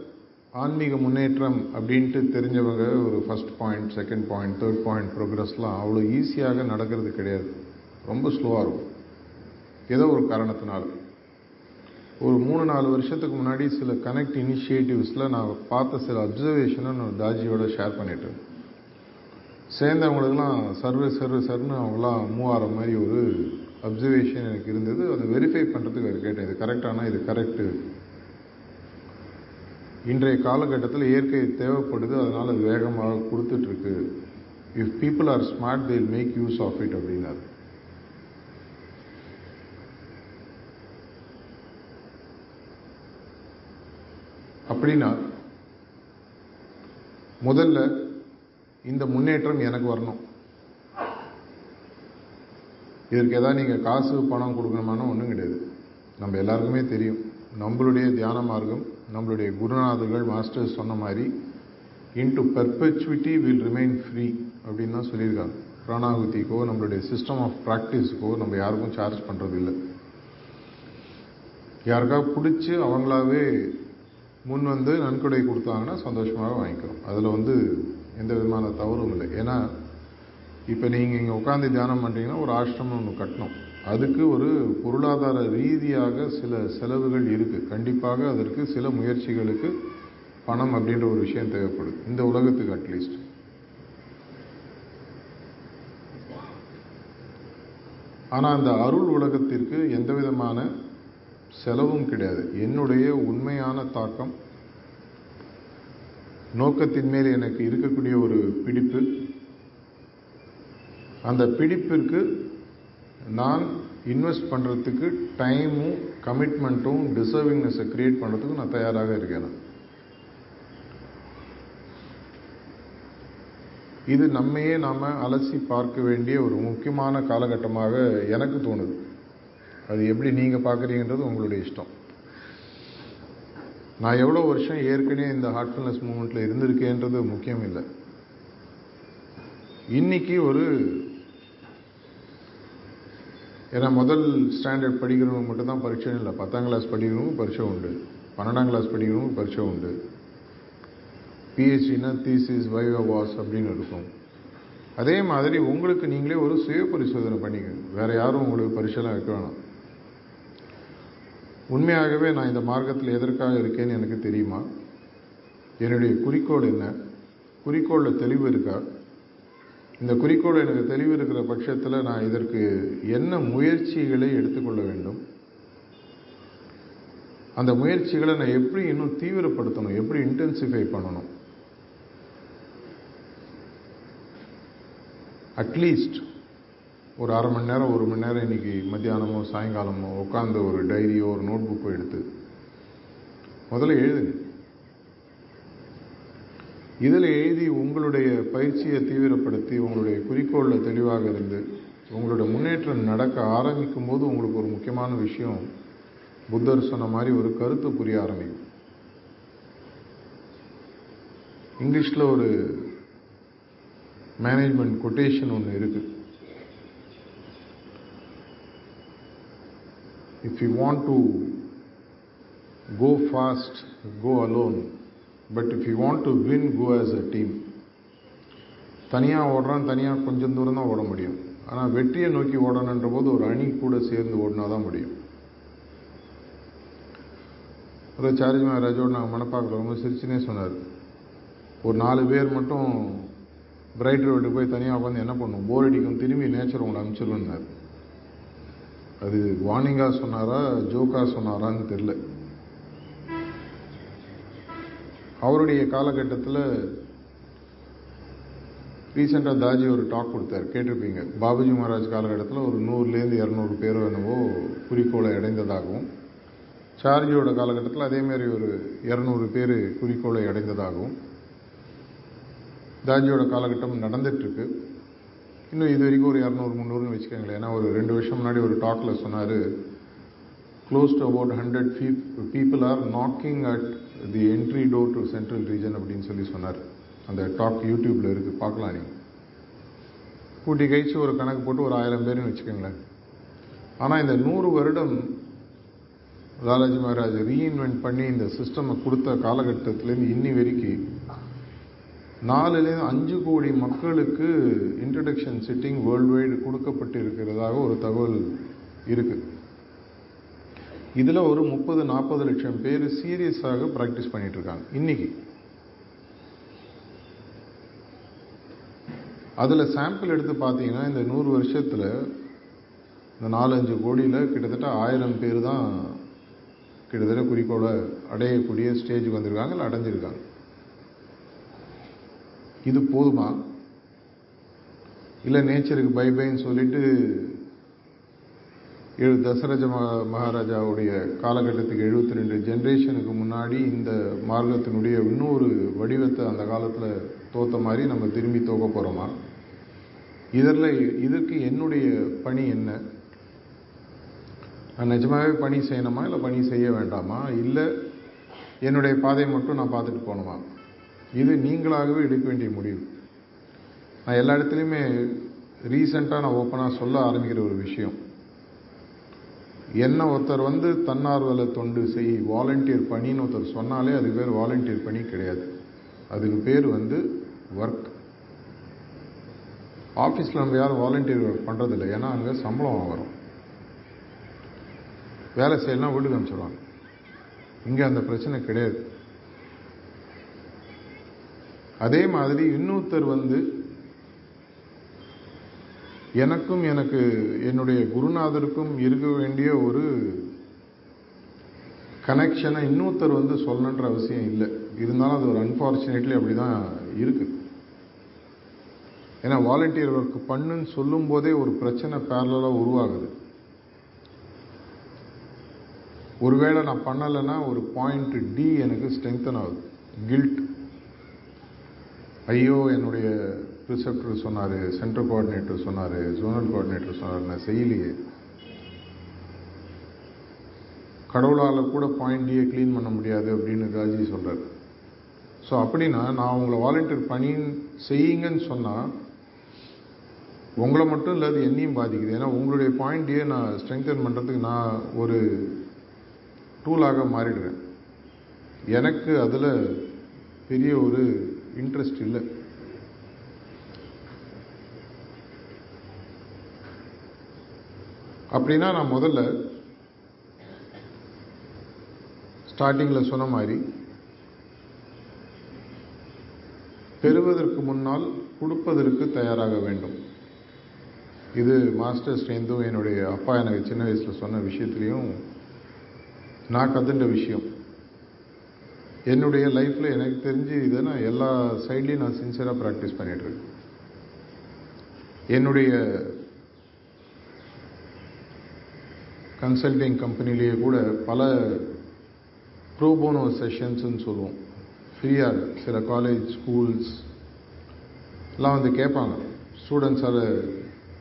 S1: ஆன்மீக முன்னேற்றம் அப்படின்ட்டு தெரிஞ்சவங்க ஒரு first point second point third point ப்ரோக்ரஸ்லாம் அவ்வளோ ஈஸியாக நடக்கிறது கிடையாது. ரொம்ப ஸ்லோவாக இருக்கும். ஏதோ ஒரு காரணத்தினால. ஒரு மூணு நாலு வருஷத்துக்கு முன்னாடி சில கனெக்ட் இனிஷியேட்டிவ்ஸில் நான் பார்த்த சில அப்சர்வேஷனை நான் தாஜியோட ஷேர் பண்ணிட்டேன் சேர்ந்தவங்களுக்கெல்லாம் சர்வே சர்வே சர்னு அவங்களாம் மூவ் ஆகிற மாதிரி ஒரு அப்சர்வேஷன் எனக்கு இருந்தது. அதை வெரிஃபை பண்ணுறதுக்கு அவர் கேட்டேன் இது கரெக்டானா இது கரெக்டு இன்றைய காலகட்டத்தில் இயற்கை தேவைப்படுது அதனால் அது வேகமாக கொடுத்துட்ருக்கு. If people are smart they make use of it அப்படின்னாரு. அப்படின்னா முதல்ல இந்த முன்னேற்றம் எனக்கு வரணும். இதற்கு ஏதாவது நீங்கள் காசு பணம் கொடுக்கணுமானோ ஒன்றும் கிடையாது. நம்ம எல்லாருக்குமே தெரியும். நம்மளுடைய தியான மார்க்கம் நம்மளுடைய குருநாதர்கள் மாஸ்டர்ஸ் சொன்ன மாதிரி into perpetuity will remain free அப்படின்னு தான் சொல்லியிருக்காங்க. பிராணாகுதிக்கோ நம்மளுடைய சிஸ்டம் ஆஃப் ப்ராக்டிஸுக்கோ நம்ம யாருக்கும் சார்ஜ் பண்ணுறதில்லை யாருக்காவது பிடிச்சி அவங்களாவே முன் வந்து நன்கொடை கொடுத்தாங்கன்னா சந்தோஷமாக வாங்கிக்கிறோம். அதில் வந்து எந்த விதமான தவறும் இல்லை. ஏன்னா இப்போ நீங்கள் இங்கே உட்காந்து தியானம் பண்ணுறீங்கன்னா ஒரு ஆசிரமம் ஒன்று கட்டணும். அதுக்கு ஒரு பொருளாதார ரீதியாக சில செலவுகள் இருக்குது கண்டிப்பாக அதற்கு சில முயற்சிகளுக்கு பணம் அப்படின்ற ஒரு விஷயம் தேவைப்படுது இந்த உலகத்துக்கு அட்லீஸ்ட் ஆனால் அந்த அருள் உலகத்திற்கு எந்த விதமான செலவும் கிடையாது. என்னுடைய உண்மையான தாக்கம் நோக்கத்தின் மேல் எனக்கு இருக்கக்கூடிய ஒரு பிடிப்பு அந்த பிடிப்பிற்கு நான் இன்வெஸ்ட் பண்ணுறதுக்கு டைமும் கமிட்மெண்ட்டும் டிசர்விங்னஸை க்ரியேட் பண்ணுறதுக்கு நான் தயாராக இருக்கேன் இது நம்மையே நாம் அலசி பார்க்க வேண்டிய ஒரு முக்கியமான காலகட்டமாக எனக்கு தோணுது. அது எப்படி நீங்கள் பார்க்குறீங்கன்றது உங்களுடைய இஷ்டம். நான் எவ்வளோ வருஷம் ஏற்கனவே இந்த ஹார்ட்ஃபுல்னஸ் மூமெண்ட்டில் இருந்திருக்கேன்றது முக்கியம் இல்லை. இன்னைக்கு ஒரு ஏன்னா முதல் ஸ்டாண்டர்ட் படிக்கிறவங்க மட்டும்தான் பரீட்சை இல்லை. பத்தாம் கிளாஸ் படிக்கிறவங்க பரீட்சை உண்டு. பன்னெண்டாம் கிளாஸ் படிக்கிறவங்க பரீட்சை உண்டு. பிஹெச்டினா தீசிஸ் வைவ வாஸ் அப்படின்னு இருக்கும். அதே மாதிரி உங்களுக்கு நீங்களே ஒரு சுய பரிசோதனை பண்ணிக்கங்க. வேறு யாரும் உங்களுக்கு பரிசெல்லாம் வைக்க வேணாம். உண்மையாகவே நான் இந்த மார்க்கத்தில் எதற்காக இருக்கேன்னு எனக்கு தெரியுமா? என்னுடைய குறிக்கோள் என்ன? குறிக்கோளில் தெளிவு இருக்கா? இந்த குறிக்கோள் எனக்கு தெளிவு இருக்கிற பட்சத்தில் நான் இதற்கு என்ன முயற்சிகளை எடுத்துக்கொள்ள வேண்டும்? அந்த முயற்சிகளை நான் எப்படி இன்னும் தீவிரப்படுத்தணும்? எப்படி இன்டென்சிஃபை பண்ணணும்? அட்லீஸ்ட் ஒரு அரை மணி நேரம் ஒரு மணி நேரம் இன்னைக்கு மத்தியானமோ சாயங்காலமோ உட்காந்து ஒரு டைரியோ ஒரு நோட் புக்கோ எடுத்து முதல்ல எழுதுங்க. இதில் எழுதி உங்களுடைய பயிற்சியை தீவிரப்படுத்தி உங்களுடைய குறிக்கோளில் தெளிவாக இருந்து உங்களுடைய முன்னேற்றம் நடக்க ஆரம்பிக்கும் போது உங்களுக்கு ஒரு முக்கியமான விஷயம் புத்தர் சொன்ன மாதிரி ஒரு கருத்து புரிய ஆரம்பிக்கும். இங்கிலீஷில் ஒரு மேனேஜ்மெண்ட் கொட்டேஷன் ஒன்று இருக்கு. If you want to go fast go alone but if you want to win go as a team தனியாக ஓடுறான் தனியாக கொஞ்சம் தூரம் தான் ஓட முடியும். ஆனால் வெற்றியை நோக்கி ஓடணுன்ற போது ஒரு அணி கூட சேர்ந்து ஓடினா தான் முடியும். ஒரு சார்ஜ் மகாராஜோடு நாங்கள் மனப்பாக்கில் ரொம்ப சிரிச்சுனே சொன்னார். ஒரு நாலு பேர் மட்டும் பிரைட் ரோடு போய் தனியாக உட்காந்து என்ன பண்ணும்? போர் அடிக்கும். திரும்பி நேச்சர் உங்களை அனுப்பிச்சிருவேன்னார். அது வார்னிங்காக சொன்னாரா ஜோக்காக சொன்னாரான்னு தெரில அவருடைய காலகட்டத்தில் ரீசெண்டாக தாஜி ஒரு டாக் கொடுத்தார். கேட்டிருப்பீங்க. பாபுஜி மகாராஜ் காலகட்டத்தில் ஒரு நூறுலேருந்து இரநூறு பேரோ என்னவோ குறிக்கோளை அடைந்ததாகவும் சார்ஜியோட காலகட்டத்தில் அதேமாரி ஒரு இரநூறு பேர் குறிக்கோளை அடைந்ததாகவும் தாஜியோட காலகட்டம் நடந்துட்டுருக்கு. இன்னும் இது வரைக்கும் ஒரு இரநூறு முந்நூறுன்னு வச்சுக்கோங்களேன். ஏன்னா ஒரு ரெண்டு வருஷம் முன்னாடி ஒரு டாக்கில் சொன்னார் close to about hundred people are knocking at the entry door to central region அப்படின்னு சொல்லி சொன்னார். அந்த டாக் யூடியூப்பில் இருக்குது பார்க்கலாம் நீங்கள் கூட்டி கழிச்சு ஒரு கணக்கு போட்டு ஒரு ஆயிரம் பேர்னு வச்சுக்கோங்களேன். ஆனால் இந்த நூறு வருடம் லாலாஜி மகாராஜ் ரீஇன்வென்ட் பண்ணி இந்த சிஸ்டமை கொடுத்த காலகட்டத்திலேருந்து இன்னி வரைக்கும் நாலுலேருந்து அஞ்சு கோடி மக்களுக்கு இன்ட்ரடக்ஷன் சிட்டிங் வேர்ல்டு வைடு கொடுக்கப்பட்டு இருக்கிறதாக ஒரு தகவல் இருக்குது இதில் ஒரு முப்பது நாற்பது லட்சம் பேர் சீரியஸாக ப்ராக்டிஸ் பண்ணிகிட்ருக்காங்க இருக்காங்க. இன்னைக்கு. அதில் சாம்பிள் எடுத்து பார்த்தீங்கன்னா இந்த நூறு வருஷத்தில் இந்த நாலஞ்சு கோடியில் கிட்டத்தட்ட ஆயிரம் பேர் தான் கிட்டத்தட்ட குறிக்கோளை அடையக்கூடிய ஸ்டேஜுக்கு வந்திருக்காங்க இல்லை அடைஞ்சிருக்காங்க. இது போதுமா? இல்லை நேச்சருக்கு பை பைன்னு சொல்லிட்டு எழு தசரஜ மகாராஜாவுடைய காலகட்டத்துக்கு எழுபத்தி ரெண்டு ஜென்ரேஷனுக்கு முன்னாடி இந்த மார்க்கத்தினுடைய இன்னொரு வடிவத்தை அந்த காலத்தில் தோத்த மாதிரி நம்ம திரும்பி தோக்க போகிறோமா இதில் இதற்கு என்னுடைய பணி என்ன? நான் நிஜமாகவே பணி செய்யணுமா இல்லை பணி செய்ய வேண்டாமா? இல்லை என்னுடைய பாதையை மட்டும் நான் பார்த்துட்டு போகணுமா? இது நீங்களாகவே எடுக்க வேண்டிய முடிவு. நான் எல்லா இடத்துலையுமே ரீசெண்டாக நான் ஓப்பனாக சொல்ல ஆரம்பிக்கிற ஒரு விஷயம். என்ன ஒருத்தர் வந்து தன்னார்வல தொண்டு செய் வாலண்டியர் பணின்னு ஒருத்தர் சொன்னாலே அதுக்கு பேர் வாலண்டியர் பணி கிடையாது. அதுக்கு பேர் வந்து ஒர்க் ஆஃபீஸில் நம்ம யாரும் வாலண்டியர் ஒர்க் பண்ணுறதில்ல ஏன்னா அங்கே சம்பளம் வரும். வேலை செய்யலாம் வீட்டுக்கு அனுப்பிச்சிடுவாங்க இங்கே அந்த பிரச்சனை கிடையாது. அதே மாதிரி இன்னொருத்தர் வந்து எனக்கும் எனக்கு என்னுடைய குருநாதருக்கும் இருக்க வேண்டிய ஒரு கனெக்ஷனை இன்னொருத்தர் வந்து சொல்லணுன்ற அவசியம் இல்லை. இருந்தாலும் அது ஒரு அன்ஃபார்ச்சுனேட்லி அப்படி தான் இருக்குது ஏன்னா வாலண்டியர் ஒர்க் பண்ணுன்னு சொல்லும் போதே ஒரு பிரச்சனை பேரலாக உருவாகுது. ஒருவேளை நான் பண்ணலைன்னா ஒரு பாயிண்ட் டி எனக்கு ஸ்ட்ரென்தன் ஆகுது. கில்ட் ஐயோ என்னுடைய ரிசப்டர் சொன்னார் சென்ட்ரல் கோஆர்டினேட்டர் சொன்னார் ஜோனல் கோஆர்டினேட்டர் சொன்னார் நான் செய்யலையே. கடவுளால் கூட பாயிண்ட் டியை க்ளீன் பண்ண முடியாது அப்படின்னு ராஜி சொல்கிறார் ஸோ அப்படின்னா நான் உங்களை வாலண்டியர் பணி செய்யுங்கன்னு சொன்னால் உங்களை மட்டும் இல்லை அது என்னையும் பாதிக்குது. ஏன்னா உங்களுடைய பாயிண்ட்டையே நான் ஸ்ட்ரெங்தன் பண்ணுறதுக்கு நான் ஒரு டூலாக மாறிடுவேன். எனக்கு அதில் பெரிய ஒரு இன்ட்ரெஸ்ட் இல்லை. அப்படின்னா நான் முதல்ல ஸ்டார்டிங்கில் சொன்ன மாதிரி பெறுவதற்கு முன்னால் கொடுப்பதற்கு தயாராக வேண்டும். இது மாஸ்டர் ஸ்ட்ரென்த்தும் என்னுடைய அப்பா எனக்கு சின்ன வயசில் சொன்ன விஷயத்துலையும் நான் கற்றுண்ட விஷயம். என்னுடைய லைஃப்பில் எனக்கு தெரிஞ்சு இதை நான் எல்லா சைட்லேயும் நான் சின்சியராக ப்ராக்டிஸ் பண்ணிகிட்ருக்கேன் என்னுடைய கன்சல்டிங் கம்பெனிலேயே கூட பல ப்ரோபோனோ செஷன்ஸ்ன்னு சொல்லுவோம். ஃப்ரீயாக சில காலேஜ் ஸ்கூல்ஸ் எல்லாம் வந்து கேட்பாங்க. ஸ்டூடெண்ட்ஸால்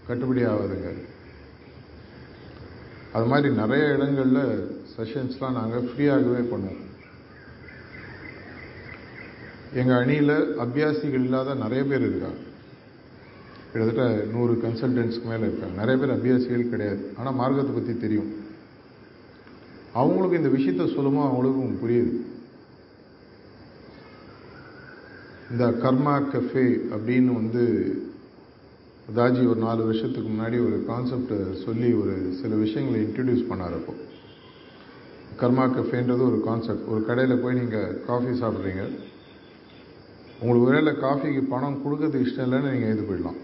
S1: கட்டுப்படி ஆகாதுங்க அது மாதிரி நிறைய இடங்களில் செஷன்ஸ்லாம் நாங்கள் ஃப்ரீயாகவே பண்ணுவோம். எங்கள் அணியில் அபியாசிகள் இல்லாத நிறைய பேர் இருக்காங்க. கிட்டத்தட்ட நூறு கன்சல்டன்ஸ்க்கு மேலே இருக்காங்க. நிறைய பேர் அபியாசிகள் கிடையாது. ஆனால் மார்க்கத்தை பற்றி தெரியும். அவங்களுக்கு இந்த விஷயத்த சொல்லுமோ அவங்களுக்கும் புரியுது. இந்த கர்மா கஃபே அப்படின்னு வந்து தாஜி ஒரு நாலு வருஷத்துக்கு முன்னாடி ஒரு கான்செப்டை சொல்லி ஒரு சில விஷயங்களை இன்ட்ரடியூஸ் பண்ணார் அப்போ. கர்மா கஃபேன்றது ஒரு கான்செப்ட் ஒரு கடையில் போய் நீங்கள் காஃபி சாப்பிட்றீங்க. உங்களுக்கு ஒருவேளை காஃபிக்கு பணம் கொடுக்கறதுக்கு இஷ்டம் இல்லைன்னு நீங்கள் இது போயிடலாம்.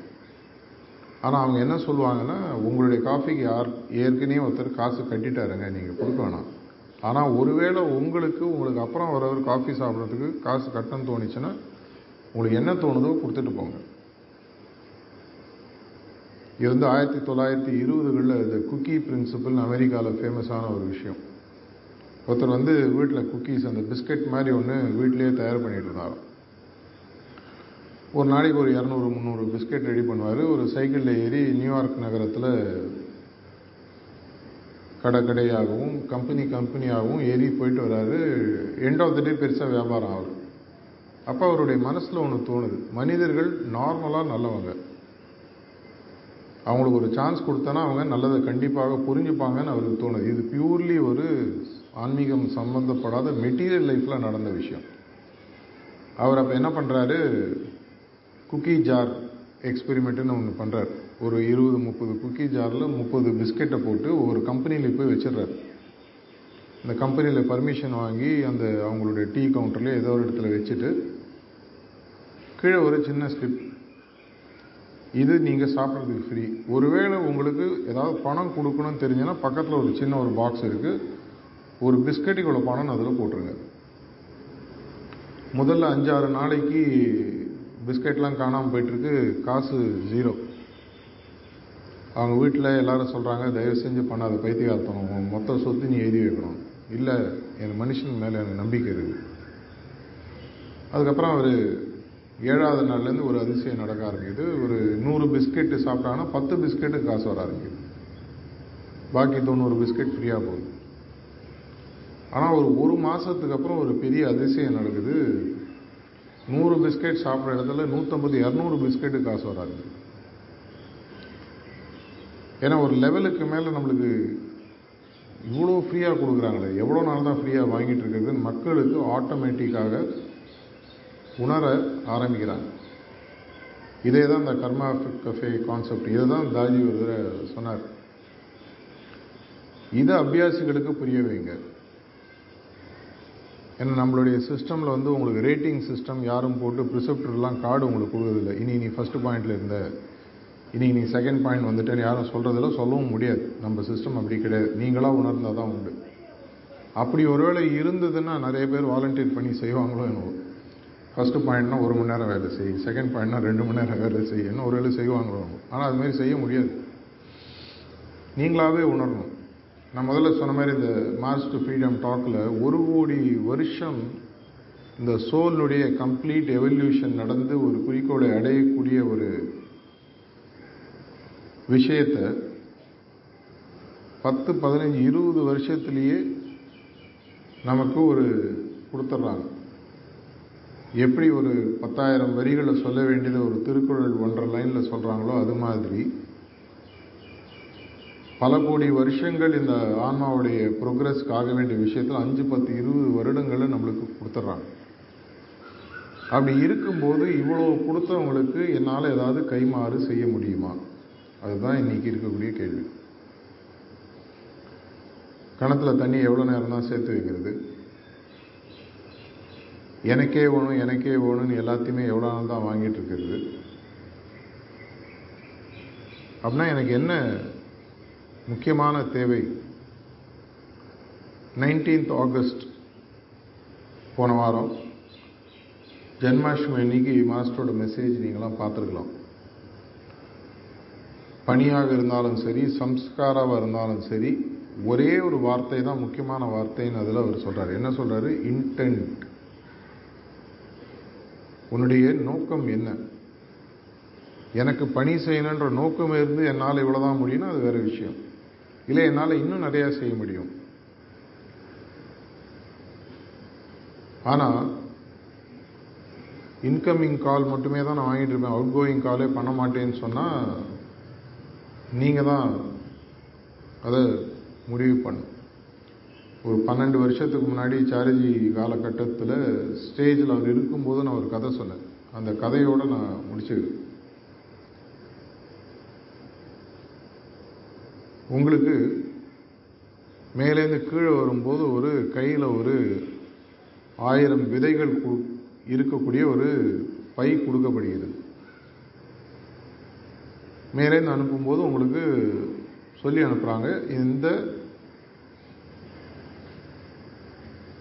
S1: ஆனால் அவங்க என்ன சொல்லுவாங்கன்னா உங்களுடைய காஃபிக்கு யார் ஏற்கனவே ஒருத்தர் காசு கட்டிட்டாருங்க நீங்கள் கொடுக்க வேணாம். ஆனால் ஒருவேளை உங்களுக்கு உங்களுக்கு அப்புறம் வரவர் காஃபி சாப்பிட்றதுக்கு காசு கட்டணும்னு தோணுச்சுன்னா உங்களுக்கு என்ன தோணுதோ கொடுத்துட்டு போங்க. இது வந்து ஆயிரத்தி தொள்ளாயிரத்தி இருபதுகளில் இந்த குக்கி பிரின்சிபல் அமெரிக்காவில் ஃபேமஸான ஒரு விஷயம். ஒருத்தர் வந்து வீட்டில் குக்கீஸ் அந்த பிஸ்கட் மாதிரி ஒன்று வீட்டிலேயே தயார் பண்ணிகிட்டு இருந்தாராம். ஒரு நாளைக்கு ஒரு இரநூறு முந்நூறு பிஸ்கெட் ரெடி பண்ணுவார். ஒரு சைக்கிளில் ஏறி நியூயார்க் நகரத்தில் கடை கடையாகவும் கம்பெனி கம்பெனியாகவும் ஏறி போயிட்டு வராரு. எண்ட் ஆஃப் த டே பெருசாக வியாபாரம் ஆகுது அப்போ அவருடைய மனசில் ஒன்று தோணுது. மனிதர்கள் நார்மலாக நல்லவங்க. அவங்களுக்கு ஒரு சான்ஸ் கொடுத்தனா அவங்க நல்லதை கண்டிப்பாக புரிஞ்சுப்பாங்கன்னு அவருக்கு தோணுது. இது பியூர்லி ஒரு ஆன்மீகம் சம்மந்தப்படாத மெட்டீரியல் லைஃப்பில் நடந்த விஷயம். அவர் அப்போ என்ன பண்ணுறாரு குக்கி ஜார் எக்ஸ்பெரிமெண்ட்டுன்னு ஒன்று பண்ணுறார் ஒரு இருபது முப்பது குக்கி ஜாரில் முப்பது பிஸ்கெட்டை போட்டு ஒரு கம்பெனியில் போய் வச்சிடுறாரு. அந்த கம்பெனியில் பர்மிஷன் வாங்கி அந்த அவங்களுடைய டீ கவுண்டரில் ஏதோ ஒரு இடத்துல வச்சுட்டு கீழே ஒரு சின்ன ஸ்லிப் இது நீங்கள் சாப்பிட்றதுக்கு ஃப்ரீ ஒருவேளை உங்களுக்கு ஏதாவது பணம் கொடுக்கணும்னு தெரிஞ்சுன்னா பக்கத்தில் ஒரு சின்ன ஒரு பாக்ஸ் இருக்குது ஒரு பிஸ்கெட்டுக்குள்ள பணம் அதில் போட்டுருங்க. முதல்ல அஞ்சாறு நாளைக்கு பிஸ்கெட்லாம் காணாமல் போயிட்டுருக்கு காசு ஜீரோ அவங்க வீட்டில் எல்லாரும் சொல்கிறாங்க தயவு செஞ்சு பண்ணாத பைத்தியகார்த்தனம் உன் மொத்த சொத்து நீ எழுதி வைக்கணும். இல்லை என் மனுஷன் மேலே எனக்கு நம்பிக்கை இருக்குது அதுக்கப்புறம் அவர் ஏழாவது நாள்லேருந்து ஒரு அதிசயம் நடக்க ஆரம்பிக்குது. ஒரு நூறு பிஸ்கெட்டு சாப்பிட்டாங்கன்னா பத்து பிஸ்கெட்டு காசு வர ஆரம்பிக்குது. பாக்கி தொண்ணூறு பிஸ்கெட் ஃப்ரீயாக போகுது. ஆனால் ஒரு ஒரு மாதத்துக்கு அப்புறம் ஒரு பெரிய அதிசயம் நடக்குது. நூறு பிஸ்கெட் சாப்பிட்ற இடத்துல நூற்றம்பது இரநூறு பிஸ்கெட்டு காசு வராது. ஏன்னா ஒரு லெவலுக்கு மேலே நம்மளுக்கு இவ்வளோ ஃப்ரீயாக கொடுக்குறாங்களே எவ்வளோ நாள் தான் ஃப்ரீயாக வாங்கிட்டு இருக்கிறது மக்களுக்கு ஆட்டோமேட்டிக்காக உணர ஆரம்பிக்கிறாங்க. இதே தான் இந்த கர்மா கஃபே கான்செப்ட் இதை தான் தாஜி ஒரு சொன்னார். இதை அபியாசிகளுக்கு புரிய வைங்க. ஏன்னா நம்மளுடைய சிஸ்டமில் வந்து உங்களுக்கு ரேட்டிங் சிஸ்டம் யாரும் போட்டு ப்ரிசெப்டர்லாம் கார்டு உங்களுக்கு கொடுக்குறதில்ல. இனி நீ ஃபஸ்ட்டு பாயிண்டில் இருந்த இனி நீ செகண்ட் பாயிண்ட் வந்துட்டேன்னு யாரும் சொல்கிறதில்ல சொல்லவும் முடியாது. நம்ம சிஸ்டம் அப்படி கிடையாது. நீங்களாக உணர்ந்தால் தான் உண்டு. அப்படி ஒருவேளை இருந்ததுன்னா நிறைய பேர் வாலண்டியர் பண்ணி செய்வாங்களோ என்னவோ. ஃபஸ்ட்டு பாயிண்ட்னா ஒரு மணி நேரம் வேலை செய். செகண்ட் பாயிண்ட்னா ரெண்டு மணி நேரம் வேலை செய்யணும் ஒரு வேலை செய்வாங்களோ ஆனால் அதுமாரி செய்ய முடியாது. நீங்களாகவே உணரணும். நான் முதல்ல சொன்ன மாதிரி இந்த மார்ச் டு ஃப்ரீடம் டாக்கில் ஒரு கோடி வருஷம் இந்த சோலுடைய கம்ப்ளீட் எவல்யூஷன் நடந்து ஒரு குறிக்கோளை அடையக்கூடிய ஒரு விஷயத்தை பத்து பதினஞ்சு இருபது வருஷத்துலேயே நமக்கு ஒரு கொடுத்துட்றாங்க. எப்படி ஒரு பத்தாயிரம் வரிகளை சொல்ல வேண்டியது ஒரு திருக்குறள் ஒன்றரை லைனில் சொல்கிறாங்களோ அது மாதிரி பல கோடி வருஷங்கள் இந்த ஆன்மாவுடைய ப்ரோக்ரஸ்க்கு ஆக வேண்டிய விஷயத்தில் அஞ்சு பத்து இருபது வருடங்களை நம்மளுக்கு கொடுத்துட்றாங்க. அப்படி இருக்கும்போது இவ்வளோ கொடுத்தவங்களுக்கு என்னால் ஏதாவது கைமாறு செய்ய முடியுமா? அதுதான் இன்னைக்கு இருக்கக்கூடிய கேள்வி. கணத்தில் தண்ணி எவ்வளோ நேரம் தான் சேர்த்து வைக்கிறது? எனக்கே வேணும் எனக்கே வேணும்னு எல்லாத்தையுமே எவ்வளோ நாள் தான் வாங்கிட்டு இருக்கிறது? அப்படின்னா எனக்கு என்ன முக்கியமான தேவை. நைன்டீன்த் ஆகஸ்ட் போன வாரம் ஜென்மாஷ்டமி அன்னைக்கு மாஸ்டரோட மெசேஜ் நீங்களாம் பார்த்துருக்கலாம். பணியாக இருந்தாலும் சரி சம்ஸ்காராவாக இருந்தாலும் சரி ஒரே ஒரு வார்த்தை தான் முக்கியமான வார்த்தைன்னு அதில் அவர் சொல்கிறார் என்ன சொல்கிறாரு இன்டென்ட் உன்னுடைய நோக்கம் என்ன? எனக்கு பணி செய்யணுன்ற நோக்கம் இருந்து என்னால் இவ்வளோதான் முடியும்னா அது வேறு விஷயம். இல்லை என்னால் இன்னும் நிறையா செய்ய முடியும். ஆனால் இன்கமிங் கால் மட்டுமே தான் நான் வாங்கிட்டு இருப்பேன். அவுட் கோயிங் காலே பண்ண மாட்டேன்னு சொன்னால் நீங்கள் தான் அதை முடிவு பண்ணும் ஒரு பன்னெண்டு வருஷத்துக்கு முன்னாடி சாரஜி காலகட்டத்தில் ஸ்டேஜில் அவர் இருக்கும்போது நான் ஒரு கதை சொன்னேன். அந்த கதையோடு நான் முடிச்சு உங்களுக்கு மேலேருந்து கீழே வரும்போது ஒரு கையில் ஒரு ஆயிரம் விதைகள் இருக்கக்கூடிய ஒரு பை கொடுக்கப்படுகிறது. மேலேருந்து அனுப்பும்போது உங்களுக்கு சொல்லி அனுப்புகிறாங்க இந்த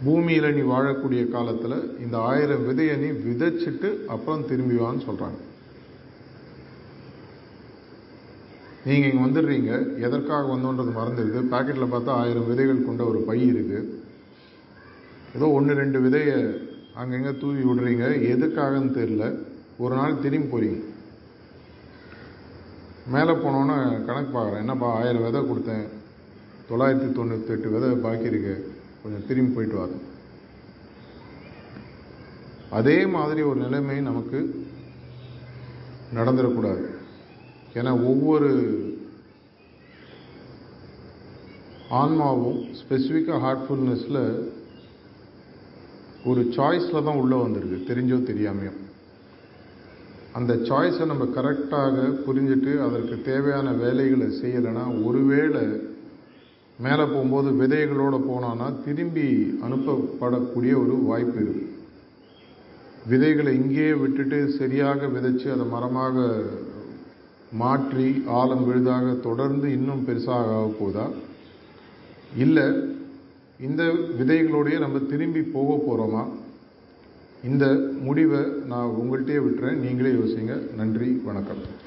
S1: பூமியில் நீ வாழக்கூடிய காலத்தில் இந்த ஆயிரம் விதையை நீ விதைச்சிட்டு அப்புறம் திரும்பி வான்னு சொல்கிறாங்க நீங்கள் இங்கே வந்துடுறீங்க. எதற்காக வந்தோன்றது மறந்துடுது. பாக்கெட்டில் பார்த்தா ஆயிரம் விதைகள் கொண்ட ஒரு பை இருக்குது ஏதோ ஒன்று ரெண்டு விதையை அங்கங்கே தூவி விடுறீங்க. எதுக்காகன்னு தெரில ஒரு நாள் திரும்பி போகிறீங்க மேலே போனோன்னே கணக்கு பார்க்குறேன். என்னப்பா ஆயிரம் விதை கொடுத்தேன். தொள்ளாயிரத்தி தொண்ணூத்தெட்டு விதை பாக்கி இருக்கு. கொஞ்சம் திரும்பி போயிட்டு வாங்க. அதே மாதிரி ஒரு நிலைமை நமக்கு நடந்துடக்கூடாது. ஏன்னா ஒவ்வொரு ஆன்மாவும் ஸ்பெசிஃபிக்காக ஹார்ட்ஃபுல்னஸில் ஒரு சாய்ஸில் தான் உள்ளே வந்திருக்கு. தெரிஞ்சோ தெரியாமையோ. அந்த சாய்ஸை நம்ம கரெக்டாக புரிஞ்சுட்டு அதற்கு தேவையான வேலைகளை செய்யலைன்னா ஒருவேளை மேலே போகும்போது விதைகளோடு போனான்னா திரும்பி அனுப்பப்படக்கூடிய ஒரு வாய்ப்பு இருக்குது விதைகளை இங்கேயே விட்டுட்டு சரியாக விதைச்சு அதை மரமாக மாற்றி ஆழம் விழுதாக தொடர்ந்து இன்னும் பெருசாக ஆக போதா? இல்லை இந்த விதைகளோடையே நம்ம திரும்பி போக போகிறோமா இந்த முடிவை நான் உங்கள்கிட்டயே விட்டுறேன். நீங்களே யோசிங்க. நன்றி வணக்கம்.